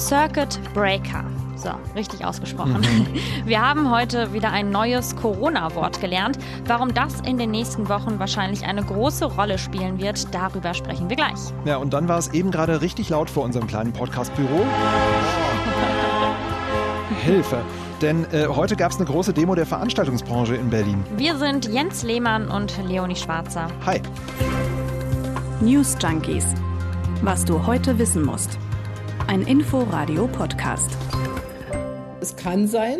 Circuit Breaker. So, richtig ausgesprochen. Mhm. Wir haben heute wieder ein neues Corona-Wort gelernt. Warum das in den nächsten Wochen wahrscheinlich eine große Rolle spielen wird, darüber sprechen wir gleich. Ja, und dann war es eben gerade richtig laut vor unserem kleinen Podcast-Büro. Hilfe! Denn äh, heute gab es eine große Demo der Veranstaltungsbranche in Berlin. Wir sind Jens Lehmann und Leonie Schwarzer. Hi. News Junkies. Was du heute wissen musst. Ein Info-Radio-Podcast. Es kann sein,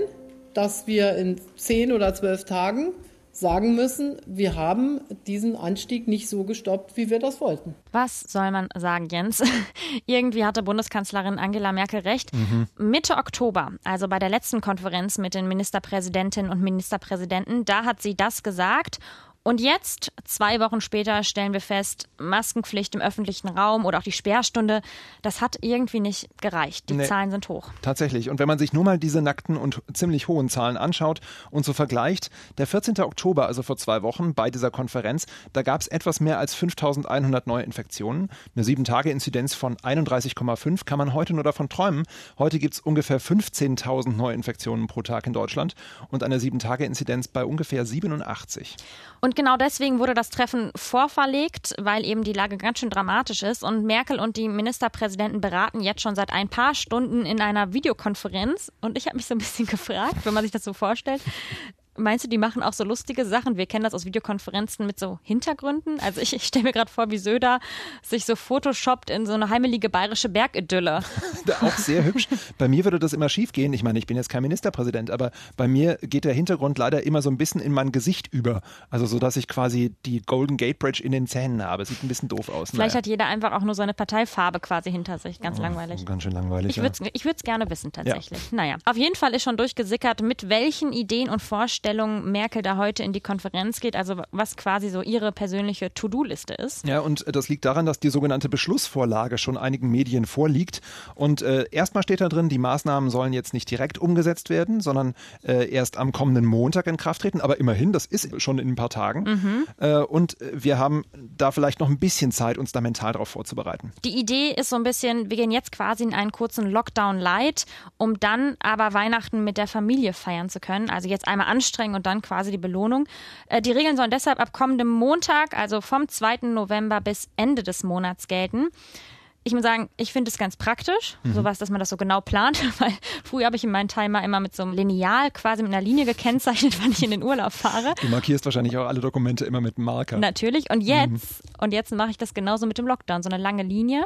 dass wir in zehn oder zwölf Tagen sagen müssen, wir haben diesen Anstieg nicht so gestoppt, wie wir das wollten. Was soll man sagen, Jens? Irgendwie hatte Bundeskanzlerin Angela Merkel recht. Mhm. Mitte Oktober, also bei der letzten Konferenz mit den Ministerpräsidentinnen und Ministerpräsidenten, da hat sie das gesagt und jetzt, zwei Wochen später, stellen wir fest, Maskenpflicht im öffentlichen Raum oder auch die Sperrstunde, das hat irgendwie nicht gereicht. Die nee, Zahlen sind hoch. Tatsächlich. Und wenn man sich nur mal diese nackten und ziemlich hohen Zahlen anschaut und so vergleicht, der 14. Oktober, also vor zwei Wochen, bei dieser Konferenz, da gab es etwas mehr als 5100 Neuinfektionen. Eine 7-Tage-Inzidenz von 31,5 kann man heute nur davon träumen. Heute gibt es ungefähr 15.000 Neuinfektionen pro Tag in Deutschland und eine 7-Tage-Inzidenz bei ungefähr 87. Und und genau deswegen wurde das Treffen vorverlegt, weil eben die Lage ganz schön dramatisch ist. Und Merkel und die Ministerpräsidenten beraten jetzt schon seit ein paar Stunden in einer Videokonferenz. Und ich habe mich so ein bisschen gefragt, wenn man sich das so vorstellt, Meinst du, die machen auch so lustige Sachen? Wir kennen das aus Videokonferenzen mit so Hintergründen. Also ich, ich stelle mir gerade vor, wie Söder sich so photoshoppt in so eine heimelige bayerische Bergidylle. auch sehr hübsch. Bei mir würde das immer schief gehen. Ich meine, ich bin jetzt kein Ministerpräsident, aber bei mir geht der Hintergrund leider immer so ein bisschen in mein Gesicht über. Also so, dass ich quasi die Golden Gate Bridge in den Zähnen habe. Sieht ein bisschen doof aus. Vielleicht naja. hat jeder einfach auch nur so eine Parteifarbe quasi hinter sich. Ganz oh, langweilig. Ganz schön langweilig. Ich würde es gerne wissen tatsächlich. Ja. Naja, auf jeden Fall ist schon durchgesickert, mit welchen Ideen und Vorstellungen Vorstellung Merkel da heute in die Konferenz geht, also was quasi so ihre persönliche To-Do-Liste ist. Ja, und das liegt daran, dass die sogenannte Beschlussvorlage schon einigen Medien vorliegt. Und äh, erstmal steht da drin, die Maßnahmen sollen jetzt nicht direkt umgesetzt werden, sondern äh, erst am kommenden Montag in Kraft treten. Aber immerhin, das ist schon in ein paar Tagen. Mhm. Äh, und wir haben da vielleicht noch ein bisschen Zeit, uns da mental darauf vorzubereiten. Die Idee ist so ein bisschen, wir gehen jetzt quasi in einen kurzen Lockdown light, um dann aber Weihnachten mit der Familie feiern zu können. Also jetzt einmal anstrengend anstrengen und dann quasi die Belohnung. Äh, die Regeln sollen deshalb ab kommendem Montag, also vom 2. November bis Ende des Monats gelten ich muss sagen, ich finde es ganz praktisch, mhm. sowas, dass man das so genau plant, weil früher habe ich in meinen Timer immer mit so einem Lineal quasi mit einer Linie gekennzeichnet, wann ich in den Urlaub fahre. Du markierst wahrscheinlich auch alle Dokumente immer mit Marker. Natürlich. Und jetzt, mhm. und jetzt mache ich das genauso mit dem Lockdown, so eine lange Linie.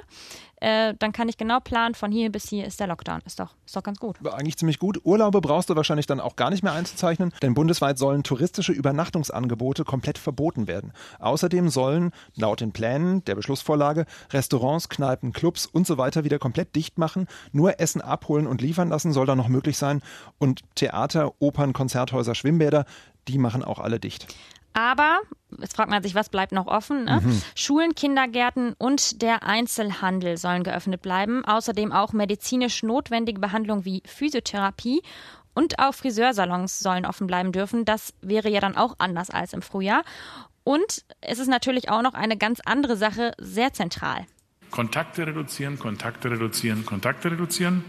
Äh, dann kann ich genau planen, von hier bis hier ist der Lockdown. Ist doch, ist doch ganz gut. Eigentlich ziemlich gut. Urlaube brauchst du wahrscheinlich dann auch gar nicht mehr einzuzeichnen, denn bundesweit sollen touristische Übernachtungsangebote komplett verboten werden. Außerdem sollen, laut den Plänen der Beschlussvorlage, Restaurants, Kneipen, Clubs und so weiter wieder komplett dicht machen. Nur Essen abholen und liefern lassen soll da noch möglich sein. Und Theater, Opern, Konzerthäuser, Schwimmbäder, die machen auch alle dicht. Aber, jetzt fragt man sich, was bleibt noch offen? Ne? Mhm. Schulen, Kindergärten und der Einzelhandel sollen geöffnet bleiben. Außerdem auch medizinisch notwendige Behandlungen wie Physiotherapie und auch Friseursalons sollen offen bleiben dürfen. Das wäre ja dann auch anders als im Frühjahr. Und es ist natürlich auch noch eine ganz andere Sache sehr zentral. Kontakte reduzieren, Kontakte reduzieren, Kontakte reduzieren.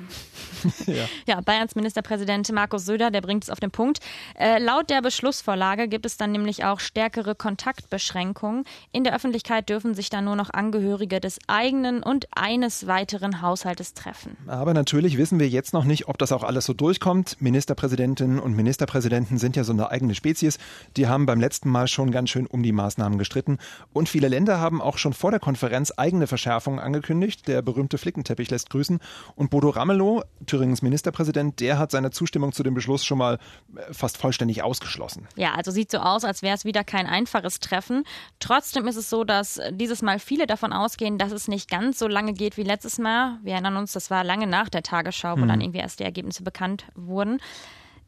ja. ja, Bayerns Ministerpräsident Markus Söder, der bringt es auf den Punkt. Äh, laut der Beschlussvorlage gibt es dann nämlich auch stärkere Kontaktbeschränkungen. In der Öffentlichkeit dürfen sich dann nur noch Angehörige des eigenen und eines weiteren Haushaltes treffen. Aber natürlich wissen wir jetzt noch nicht, ob das auch alles so durchkommt. Ministerpräsidentinnen und Ministerpräsidenten sind ja so eine eigene Spezies. Die haben beim letzten Mal schon ganz schön um die Maßnahmen gestritten. Und viele Länder haben auch schon vor der Konferenz eigene Verschärfungen Veränderungen angekündigt. Der berühmte Flickenteppich lässt grüßen. Und Bodo Ramelow, Thüringens Ministerpräsident, der hat seine Zustimmung zu dem Beschluss schon mal äh, fast vollständig ausgeschlossen. Ja, also sieht so aus, als wäre es wieder kein einfaches Treffen. Trotzdem ist es so, dass dieses Mal viele davon ausgehen, dass es nicht ganz so lange geht wie letztes Mal. Wir erinnern uns, das war lange nach der Tagesschau, wo hm. dann irgendwie erst die Ergebnisse bekannt wurden.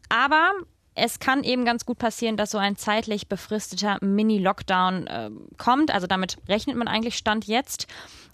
Aber es kann eben ganz gut passieren, dass so ein zeitlich befristeter Mini-Lockdown äh, kommt. Also damit rechnet man eigentlich Stand jetzt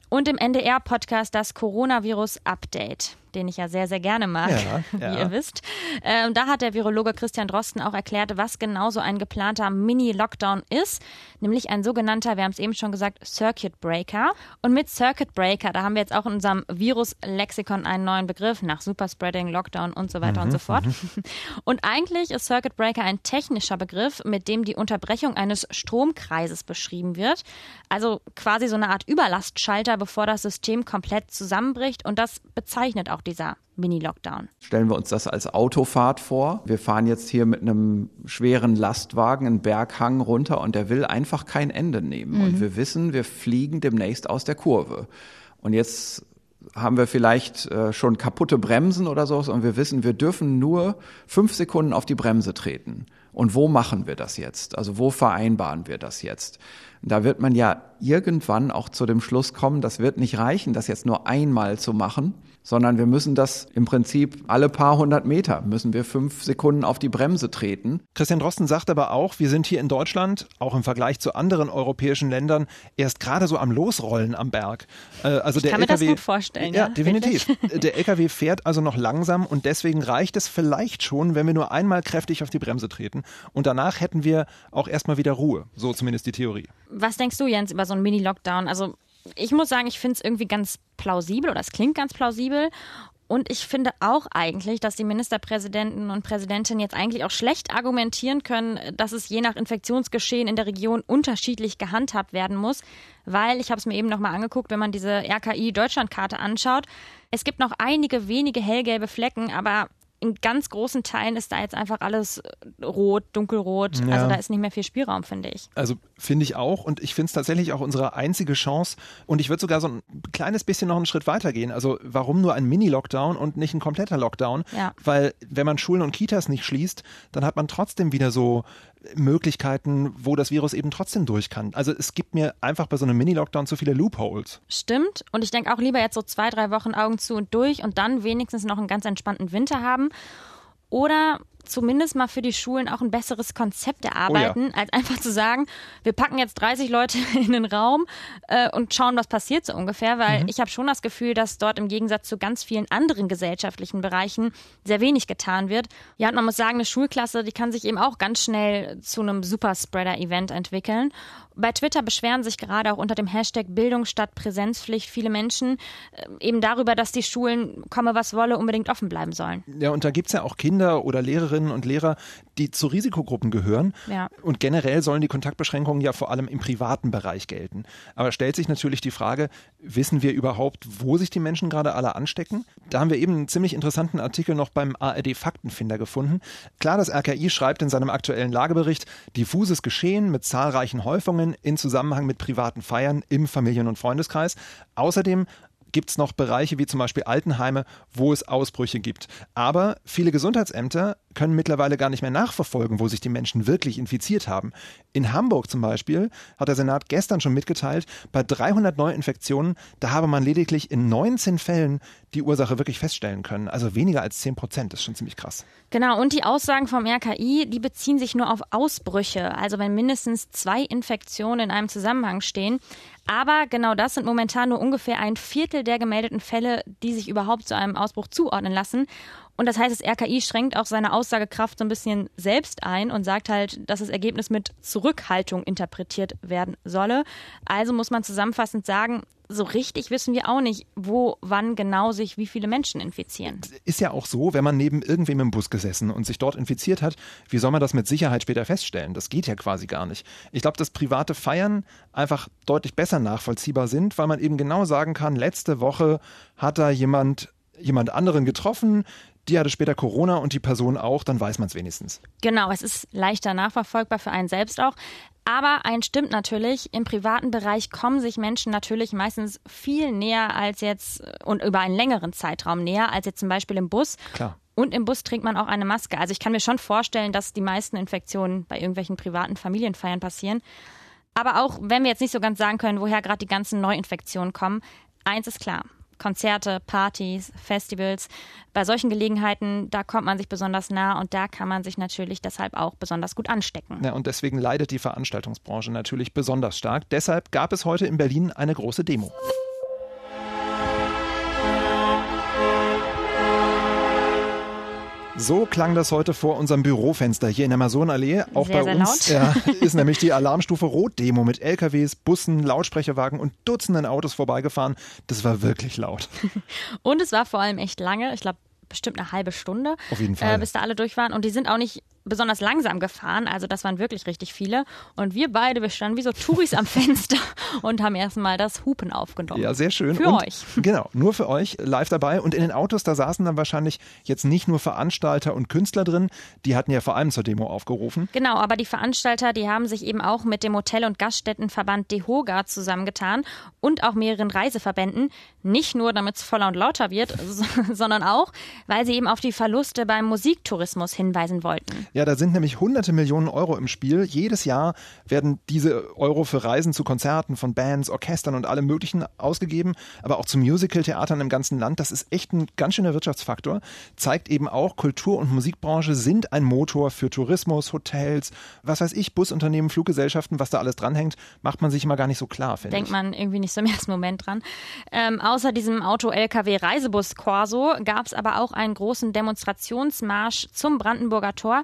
und im NDR-Podcast das Coronavirus-Update. Den ich ja sehr, sehr gerne mag, Ja, wie ja. ihr wisst. Ähm, da hat der Virologe Christian Drosten auch erklärt, was genau so ein geplanter Mini-Lockdown ist, nämlich ein sogenannter, wir haben es eben schon gesagt, Circuit Breaker. Und mit Circuit Breaker, da haben wir jetzt auch in unserem Virus-Lexikon einen neuen Begriff nach Superspreading, Lockdown und so weiter und so fort. Und eigentlich ist Circuit Breaker ein technischer Begriff, mit dem die Unterbrechung eines Stromkreises beschrieben wird. Also quasi so eine Art Überlastschalter, bevor das System komplett zusammenbricht. Und das bezeichnet auch dieser Mini-Lockdown. Stellen wir uns das als Autofahrt vor. Wir fahren jetzt hier mit einem schweren Lastwagen einen Berghang runter und der will einfach kein Ende nehmen. Und wir wissen, wir fliegen demnächst aus der Kurve. Und jetzt haben wir vielleicht äh, schon kaputte Bremsen oder so und wir wissen, wir dürfen nur fünf Sekunden auf die Bremse treten. Und wo machen wir das jetzt? Also wo vereinbaren wir das jetzt? Da wird man ja irgendwann auch zu dem Schluss kommen, das wird nicht reichen, das jetzt nur einmal zu machen, sondern wir müssen das im Prinzip alle paar hundert Meter müssen wir fünf Sekunden auf die Bremse treten. Christian Drosten sagt aber auch, wir sind hier in Deutschland, auch im Vergleich zu anderen europäischen Ländern, erst gerade so am Losrollen am Berg. Äh, also der kann mir das gut vorstellen, Ja, ja, definitiv. Der LKW fährt also noch langsam und deswegen reicht es vielleicht schon, wenn wir nur einmal kräftig auf die Bremse treten. Und danach hätten wir auch erstmal wieder Ruhe. So zumindest die Theorie. Was denkst du, Jens, über so einen Mini-Lockdown? Also ich muss sagen, ich finde es irgendwie ganz plausibel oder es klingt ganz plausibel. Und ich finde auch eigentlich, dass die Ministerpräsidenten und Präsidentinnen jetzt eigentlich auch schlecht argumentieren können, dass es je nach Infektionsgeschehen in der Region unterschiedlich gehandhabt werden muss. Weil, ich habe es mir eben nochmal angeguckt, wenn man diese RKI-Deutschlandkarte anschaut, es gibt noch einige wenige hellgelbe Flecken, aber in ganz großen Teilen ist da jetzt einfach alles rot, dunkelrot. Ja. Also da ist nicht mehr viel Spielraum, finde ich. Also finde ich auch und ich finde es tatsächlich auch unsere einzige Chance und ich würde sogar so ein kleines bisschen noch einen Schritt weiter gehen. Also warum nur ein Mini-Lockdown und nicht ein kompletter Lockdown? Ja. Weil wenn man Schulen und Kitas nicht schließt, dann hat man trotzdem wieder so Möglichkeiten, wo das Virus eben trotzdem durch kann. Also es gibt mir einfach bei so einem Mini-Lockdown zu viele Loopholes. Stimmt. Und ich denke auch lieber jetzt so zwei, drei Wochen Augen zu und durch und dann wenigstens noch einen ganz entspannten Winter haben. Oder zumindest mal für die Schulen auch ein besseres Konzept erarbeiten, als einfach zu sagen, wir packen jetzt 30 Leute in den Raum äh, und schauen, was passiert so ungefähr, weil ich habe schon das Gefühl, dass dort im Gegensatz zu ganz vielen anderen gesellschaftlichen Bereichen sehr wenig getan wird. Ja, und man muss sagen, eine Schulklasse, die kann sich eben auch ganz schnell zu einem Superspreader-Event entwickeln. Bei Twitter beschweren sich gerade auch unter dem Hashtag Bildung statt Präsenzpflicht viele Menschen äh, eben darüber, dass die Schulen, komme was wolle, unbedingt offen bleiben sollen. Ja, und da gibt's ja auch Kinder oder Lehrerinnen und Lehrer, die zu Risikogruppen gehören. Ja. Und generell sollen die Kontaktbeschränkungen ja vor allem im privaten Bereich gelten. Aber stellt sich natürlich die Frage, wissen wir überhaupt, wo sich die Menschen gerade alle anstecken? Da haben wir eben einen ziemlich interessanten Artikel noch beim ARD Faktenfinder gefunden. Klar, das RKI schreibt in seinem aktuellen Lagebericht, diffuses Geschehen mit zahlreichen Häufungen in Zusammenhang mit privaten Feiern im Familien- und Freundeskreis. Außerdem gibt es noch Bereiche wie zum Beispiel Altenheime, wo es Ausbrüche gibt. Aber viele Gesundheitsämter können mittlerweile gar nicht mehr nachverfolgen, wo sich die Menschen wirklich infiziert haben. In Hamburg zum Beispiel hat der Senat gestern schon mitgeteilt, bei 300 Neuinfektionen, da habe man lediglich in 19 Fällen die Ursache wirklich feststellen können. Also weniger als 10 Prozent, das ist schon ziemlich krass. Genau, und die Aussagen vom RKI, die beziehen sich nur auf Ausbrüche, also wenn mindestens zwei Infektionen in einem Zusammenhang stehen. Aber genau das sind momentan nur ungefähr ein Viertel der gemeldeten Fälle, die sich überhaupt zu einem Ausbruch zuordnen lassen. Und das heißt, das RKI schränkt auch seine Aussagekraft so ein bisschen selbst ein und sagt halt, dass das Ergebnis mit Zurückhaltung interpretiert werden solle. Also muss man zusammenfassend sagen, so richtig wissen wir auch nicht, wo, wann genau sich wie viele Menschen infizieren. Ist ja auch so, wenn man neben irgendwem im Bus gesessen und sich dort infiziert hat, wie soll man das mit Sicherheit später feststellen? Das geht ja quasi gar nicht. Ich glaube, dass private Feiern einfach deutlich besser nachvollziehbar sind, weil man eben genau sagen kann, letzte Woche hat da jemand jemand anderen getroffen, die hatte später Corona und die Person auch, dann weiß man es wenigstens. Genau, es ist leichter nachverfolgbar für einen selbst auch. Aber eins stimmt natürlich, im privaten Bereich kommen sich Menschen natürlich meistens viel näher als jetzt und über einen längeren Zeitraum näher als jetzt zum Beispiel im Bus. Klar. Und im Bus trägt man auch eine Maske. Also ich kann mir schon vorstellen, dass die meisten Infektionen bei irgendwelchen privaten Familienfeiern passieren. Aber auch wenn wir jetzt nicht so ganz sagen können, woher gerade die ganzen Neuinfektionen kommen, eins ist klar. Konzerte, Partys, Festivals. Bei solchen Gelegenheiten, da kommt man sich besonders nah und da kann man sich natürlich deshalb auch besonders gut anstecken. Ja, und deswegen leidet die Veranstaltungsbranche natürlich besonders stark. Deshalb gab es heute in Berlin eine große Demo. So klang das heute vor unserem Bürofenster hier in der Amazonallee. Auch Sehr, bei sehr uns äh, ist nämlich die Alarmstufe Rot-Demo mit LKWs, Bussen, Lautsprecherwagen und Dutzenden Autos vorbeigefahren. Das war wirklich laut. Und es war vor allem echt lange. Ich glaube, bestimmt eine halbe Stunde. Äh, bis da alle durch waren. Und die sind auch nicht besonders langsam gefahren. Also das waren wirklich richtig viele. Und wir beide, wir standen wie so Touris am Fenster und haben erstmal das Hupen aufgenommen. Ja, sehr schön. Für und, euch. Genau, nur für euch live dabei. Und in den Autos, da saßen dann wahrscheinlich jetzt nicht nur Veranstalter und Künstler drin, die hatten ja vor allem zur Demo aufgerufen. Genau, aber die Veranstalter, die haben sich eben auch mit dem Hotel- und Gaststättenverband DEHOGA zusammengetan und auch mehreren Reiseverbänden. Nicht nur, damit es voller und lauter wird, sondern auch, weil sie eben auf die Verluste beim Musiktourismus hinweisen wollten. Ja, da sind nämlich hunderte Millionen Euro im Spiel. Jedes Jahr werden diese Euro für Reisen zu Konzerten von Bands, Orchestern und allem Möglichen ausgegeben, aber auch zu Musical-Theatern im ganzen Land. Das ist echt ein ganz schöner Wirtschaftsfaktor. Zeigt eben auch, Kultur- und Musikbranche sind ein Motor für Tourismus, Hotels, was weiß ich, Busunternehmen, Fluggesellschaften, was da alles dranhängt, macht man sich immer gar nicht so klar, finde ich. Denkt man irgendwie nicht so im ersten Moment dran. Ähm, außer diesem Auto-LKW-Reisebus Corso gab es aber auch einen großen Demonstrationsmarsch zum Brandenburger Tor.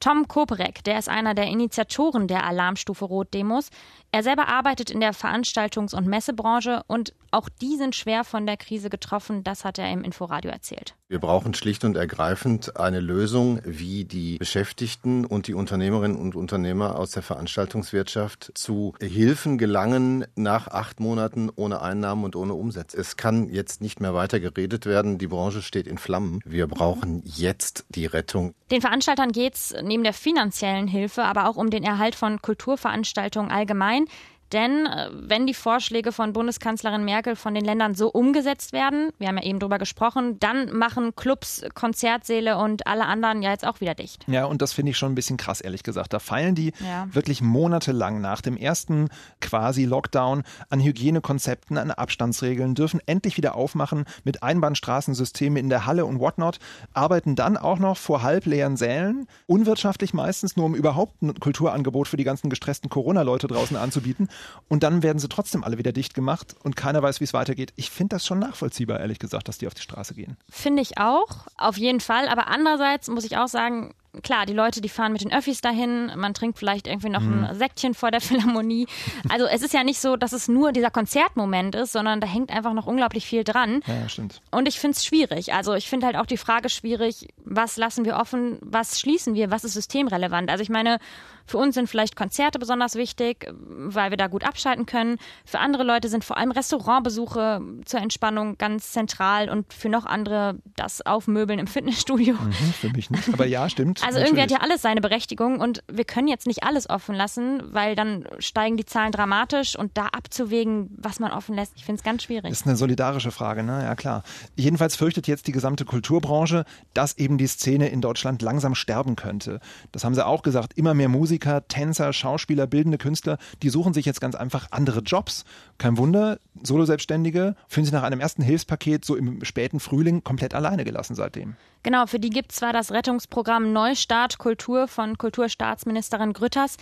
Tom Koperek, der ist einer der Initiatoren der Alarmstufe Rot-Demos. Er selber arbeitet in der Veranstaltungs- und Messebranche und auch die sind schwer von der Krise getroffen. Das hat er im Inforadio erzählt. Wir brauchen schlicht und ergreifend eine Lösung, wie die Beschäftigten und die Unternehmerinnen und Unternehmer aus der Veranstaltungswirtschaft zu Hilfen gelangen nach acht Monaten ohne Einnahmen und ohne Umsatz. Es kann jetzt nicht mehr weiter geredet werden. Die Branche steht in Flammen. Wir brauchen jetzt die Rettung. Den Veranstaltern geht es neben der finanziellen Hilfe aber auch um den Erhalt von Kulturveranstaltungen allgemein. Denn äh, wenn die Vorschläge von Bundeskanzlerin Merkel von den Ländern so umgesetzt werden, wir haben ja eben drüber gesprochen, dann machen Clubs, Konzertsäle und alle anderen ja jetzt auch wieder dicht. Ja, und das finde ich schon ein bisschen krass, ehrlich gesagt. Da feilen die Ja. wirklich monatelang nach dem ersten quasi Lockdown an Hygienekonzepten, an Abstandsregeln, dürfen endlich wieder aufmachen mit Einbahnstraßensystemen in der Halle und whatnot, arbeiten dann auch noch vor halbleeren Sälen, unwirtschaftlich meistens, nur um überhaupt ein Kulturangebot für die ganzen gestressten Corona-Leute draußen anzubieten. Und dann werden sie trotzdem alle wieder dicht gemacht und keiner weiß, wie es weitergeht. Ich finde das schon nachvollziehbar, ehrlich gesagt, dass die auf die Straße gehen. Finde ich auch, auf jeden Fall. Aber andererseits muss ich auch sagen, klar, die Leute, die fahren mit den Öffis dahin, man trinkt vielleicht irgendwie noch ein Säckchen vor der Philharmonie. Also es ist ja nicht so, dass es nur dieser Konzertmoment ist, sondern da hängt einfach noch unglaublich viel dran. Ja, stimmt. Und ich finde es schwierig. Also ich finde halt auch die Frage schwierig, was lassen wir offen, was schließen wir, was ist systemrelevant. Also ich meine, für uns sind vielleicht Konzerte besonders wichtig, weil wir da gut abschalten können. Für andere Leute sind vor allem Restaurantbesuche zur Entspannung ganz zentral und für noch andere das Aufmöbeln im Fitnessstudio. Hm, für mich nicht. Aber ja, stimmt. Also irgendwie hat natürlich. ja alles seine Berechtigung und wir können jetzt nicht alles offen lassen, weil dann steigen die Zahlen dramatisch und da abzuwägen, was man offen lässt, ich finde es ganz schwierig. Ist eine solidarische Frage, ne? Ja, klar. Jedenfalls fürchtet jetzt die gesamte Kulturbranche, dass eben die Szene in Deutschland langsam sterben könnte. Das haben sie auch gesagt. Immer mehr Musiker, Tänzer, Schauspieler, bildende Künstler, die suchen sich jetzt ganz einfach andere Jobs. Kein Wunder, Soloselbstständige fühlen sich nach einem ersten Hilfspaket so im späten Frühling komplett alleine gelassen seitdem. Genau, für die gibt zwar das Rettungsprogramm Neustart Kultur von Kulturstaatsministerin Grütters,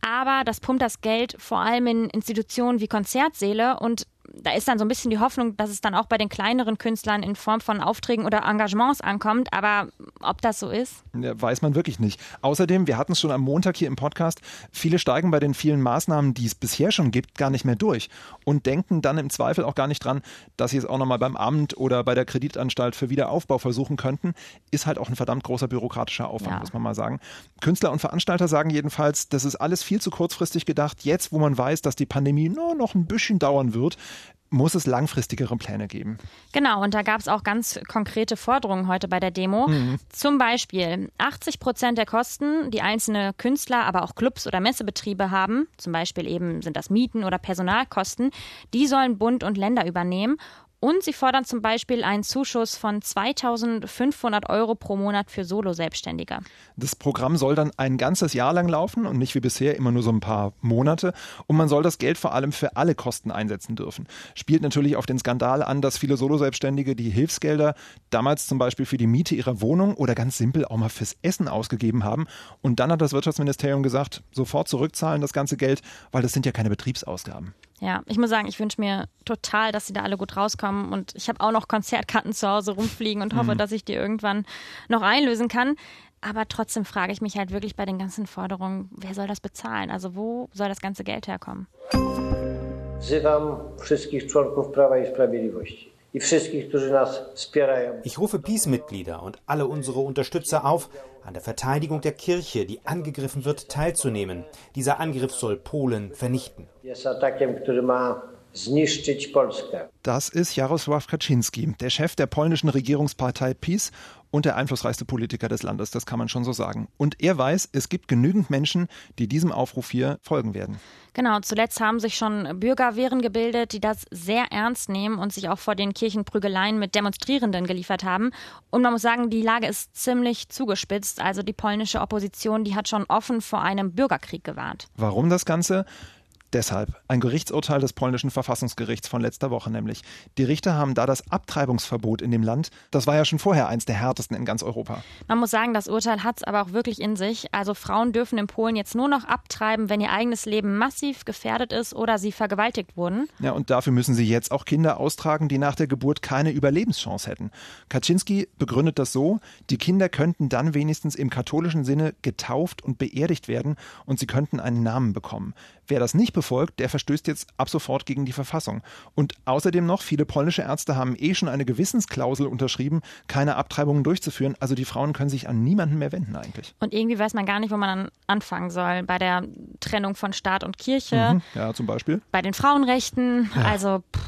aber das pumpt das Geld vor allem in Institutionen wie Konzertsäle und da ist dann so ein bisschen die Hoffnung, dass es dann auch bei den kleineren Künstlern in Form von Aufträgen oder Engagements ankommt. Aber ob das so ist? Ja, weiß man wirklich nicht. Außerdem, wir hatten es schon am Montag hier im Podcast, viele steigen bei den vielen Maßnahmen, die es bisher schon gibt, gar nicht mehr durch und denken dann im Zweifel auch gar nicht dran, dass sie es auch nochmal beim Amt oder bei der Kreditanstalt für Wiederaufbau versuchen könnten. Ist halt auch ein verdammt großer bürokratischer Aufwand, Ja. muss man mal sagen. Künstler und Veranstalter sagen jedenfalls, das ist alles viel zu kurzfristig gedacht. Jetzt, wo man weiß, dass die Pandemie nur noch ein bisschen dauern wird, muss es langfristigere Pläne geben. Genau, und da gab es auch ganz konkrete Forderungen heute bei der Demo. Zum Beispiel 80 Prozent der Kosten, die einzelne Künstler, aber auch Clubs oder Messebetriebe haben, zum Beispiel eben sind das Mieten oder Personalkosten, die sollen Bund und Länder übernehmen. Und sie fordern zum Beispiel einen Zuschuss von 2500 Euro pro Monat für Solo-Selbstständige. Das Programm soll dann ein ganzes Jahr lang laufen und nicht wie bisher immer nur so ein paar Monate. Und man soll das Geld vor allem für alle Kosten einsetzen dürfen. Spielt natürlich auf den Skandal an, dass viele Soloselbstständige die Hilfsgelder damals zum Beispiel für die Miete ihrer Wohnung oder ganz simpel auch mal fürs Essen ausgegeben haben. Und dann hat das Wirtschaftsministerium gesagt, sofort zurückzahlen das ganze Geld, weil das sind ja keine Betriebsausgaben. Ja, ich muss sagen, ich wünsche mir total, dass sie da alle gut rauskommen und ich habe auch noch Konzertkarten zu Hause rumfliegen und hoffe, mhm. dass ich die irgendwann noch einlösen kann. Aber trotzdem frage ich mich halt wirklich bei den ganzen Forderungen, wer soll das bezahlen? Also wo soll das ganze Geld herkommen? Wzywam wszystkich członków Prawa i Sprawiedliwości. Ich rufe Peace-Mitglieder und alle unsere Unterstützer auf, an der Verteidigung der Kirche, die angegriffen wird, teilzunehmen. Dieser Angriff soll Polen vernichten. Das ist Jarosław Kaczynski, der Chef der polnischen Regierungspartei PiS und der einflussreichste Politiker des Landes, das kann man schon so sagen. Und er weiß, es gibt genügend Menschen, die diesem Aufruf hier folgen werden. Genau, zuletzt haben sich schon Bürgerwehren gebildet, die das sehr ernst nehmen und sich auch vor den Kirchenprügeleien mit Demonstrierenden geliefert haben. Und man muss sagen, die Lage ist ziemlich zugespitzt. Also die polnische Opposition, die hat schon offen vor einem Bürgerkrieg gewarnt. Warum das Ganze? Deshalb ein Gerichtsurteil des polnischen Verfassungsgerichts von letzter Woche nämlich. Die Richter haben da das Abtreibungsverbot in dem Land. Das war ja schon vorher eins der härtesten in ganz Europa. Man muss sagen, das Urteil hat es aber auch wirklich in sich. Also Frauen dürfen in Polen jetzt nur noch abtreiben, wenn ihr eigenes Leben massiv gefährdet ist oder sie vergewaltigt wurden. Ja, und dafür müssen sie jetzt auch Kinder austragen, die nach der Geburt keine Überlebenschance hätten. Kaczynski begründet das so, die Kinder könnten dann wenigstens im katholischen Sinne getauft und beerdigt werden und sie könnten einen Namen bekommen. Wer das nicht befolgt, der verstößt jetzt ab sofort gegen die Verfassung. Und außerdem noch, viele polnische Ärzte haben eh schon eine Gewissensklausel unterschrieben, keine Abtreibungen durchzuführen. Also die Frauen können sich an niemanden mehr wenden eigentlich. Und irgendwie weiß man gar nicht, wo man dann anfangen soll. Bei der Trennung von Staat und Kirche. Mhm, ja, zum Beispiel. Bei den Frauenrechten. Ja. Also. Pff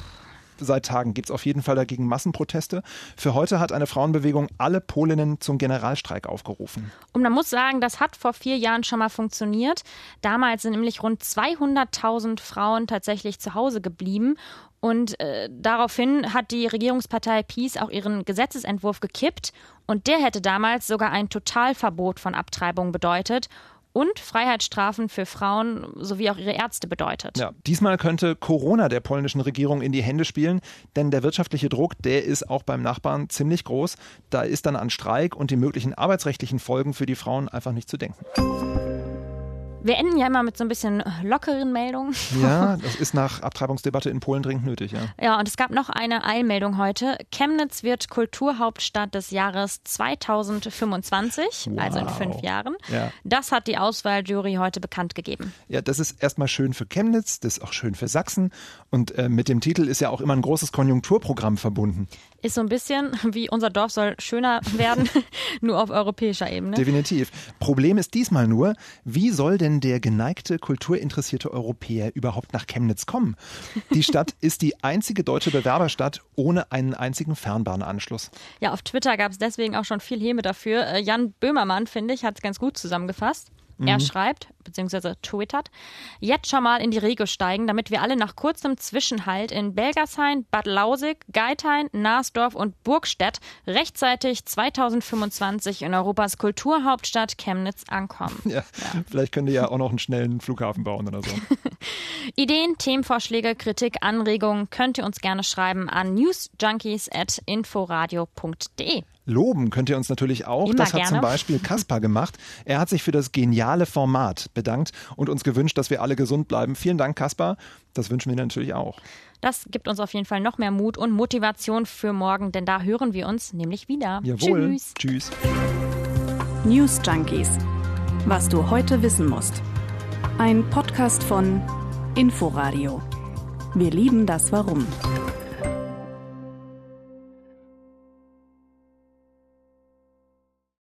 seit Tagen gibt es auf jeden Fall dagegen Massenproteste. Für heute hat eine Frauenbewegung alle Polinnen zum Generalstreik aufgerufen. Und man muss sagen, das hat vor vier Jahren schon mal funktioniert. Damals sind nämlich rund 200.000 Frauen tatsächlich zu Hause geblieben. Und äh, daraufhin hat die Regierungspartei Peace auch ihren Gesetzesentwurf gekippt. Und der hätte damals sogar ein Totalverbot von Abtreibung bedeutet und Freiheitsstrafen für Frauen sowie auch ihre Ärzte bedeutet. Ja, diesmal könnte Corona der polnischen Regierung in die Hände spielen, denn der wirtschaftliche Druck, der ist auch beim Nachbarn ziemlich groß. Da ist dann an Streik und die möglichen arbeitsrechtlichen Folgen für die Frauen einfach nicht zu denken. Wir enden ja immer mit so ein bisschen lockeren Meldungen. Ja, das ist nach Abtreibungsdebatte in Polen dringend nötig, ja. Ja, und es gab noch eine Eilmeldung heute. Chemnitz wird Kulturhauptstadt des Jahres 2025, wow. also in fünf Jahren. Ja. Das hat die Auswahljury heute bekannt gegeben. Ja, das ist erstmal schön für Chemnitz, das ist auch schön für Sachsen. Und äh, mit dem Titel ist ja auch immer ein großes Konjunkturprogramm verbunden. Ist so ein bisschen wie unser Dorf soll schöner werden, nur auf europäischer Ebene. Definitiv. Problem ist diesmal nur, wie soll denn der geneigte, kulturinteressierte Europäer überhaupt nach Chemnitz kommen? Die Stadt ist die einzige deutsche Bewerberstadt ohne einen einzigen Fernbahnanschluss. Ja, auf Twitter gab es deswegen auch schon viel Häme dafür. Äh, Jan Böhmermann, finde ich, hat es ganz gut zusammengefasst. Er mhm. schreibt, beziehungsweise twittert, jetzt schon mal in die Regel steigen, damit wir alle nach kurzem Zwischenhalt in Belgershain, Bad Lausig, Geithain, Naasdorf und Burgstedt rechtzeitig 2025 in Europas Kulturhauptstadt Chemnitz ankommen. Ja, ja. vielleicht könnt ihr ja auch noch einen schnellen Flughafen bauen oder so. Ideen, Themenvorschläge, Kritik, Anregungen könnt ihr uns gerne schreiben an newsjunkies.inforadio.de. Loben könnt ihr uns natürlich auch. Immer das hat gerne. zum Beispiel Kaspar gemacht. Er hat sich für das geniale Format bedankt und uns gewünscht, dass wir alle gesund bleiben. Vielen Dank, Kaspar. Das wünschen wir natürlich auch. Das gibt uns auf jeden Fall noch mehr Mut und Motivation für morgen, denn da hören wir uns nämlich wieder. Jawohl. Tschüss. Tschüss. News Junkies. Was du heute wissen musst. Ein Podcast von Inforadio. Wir lieben das Warum.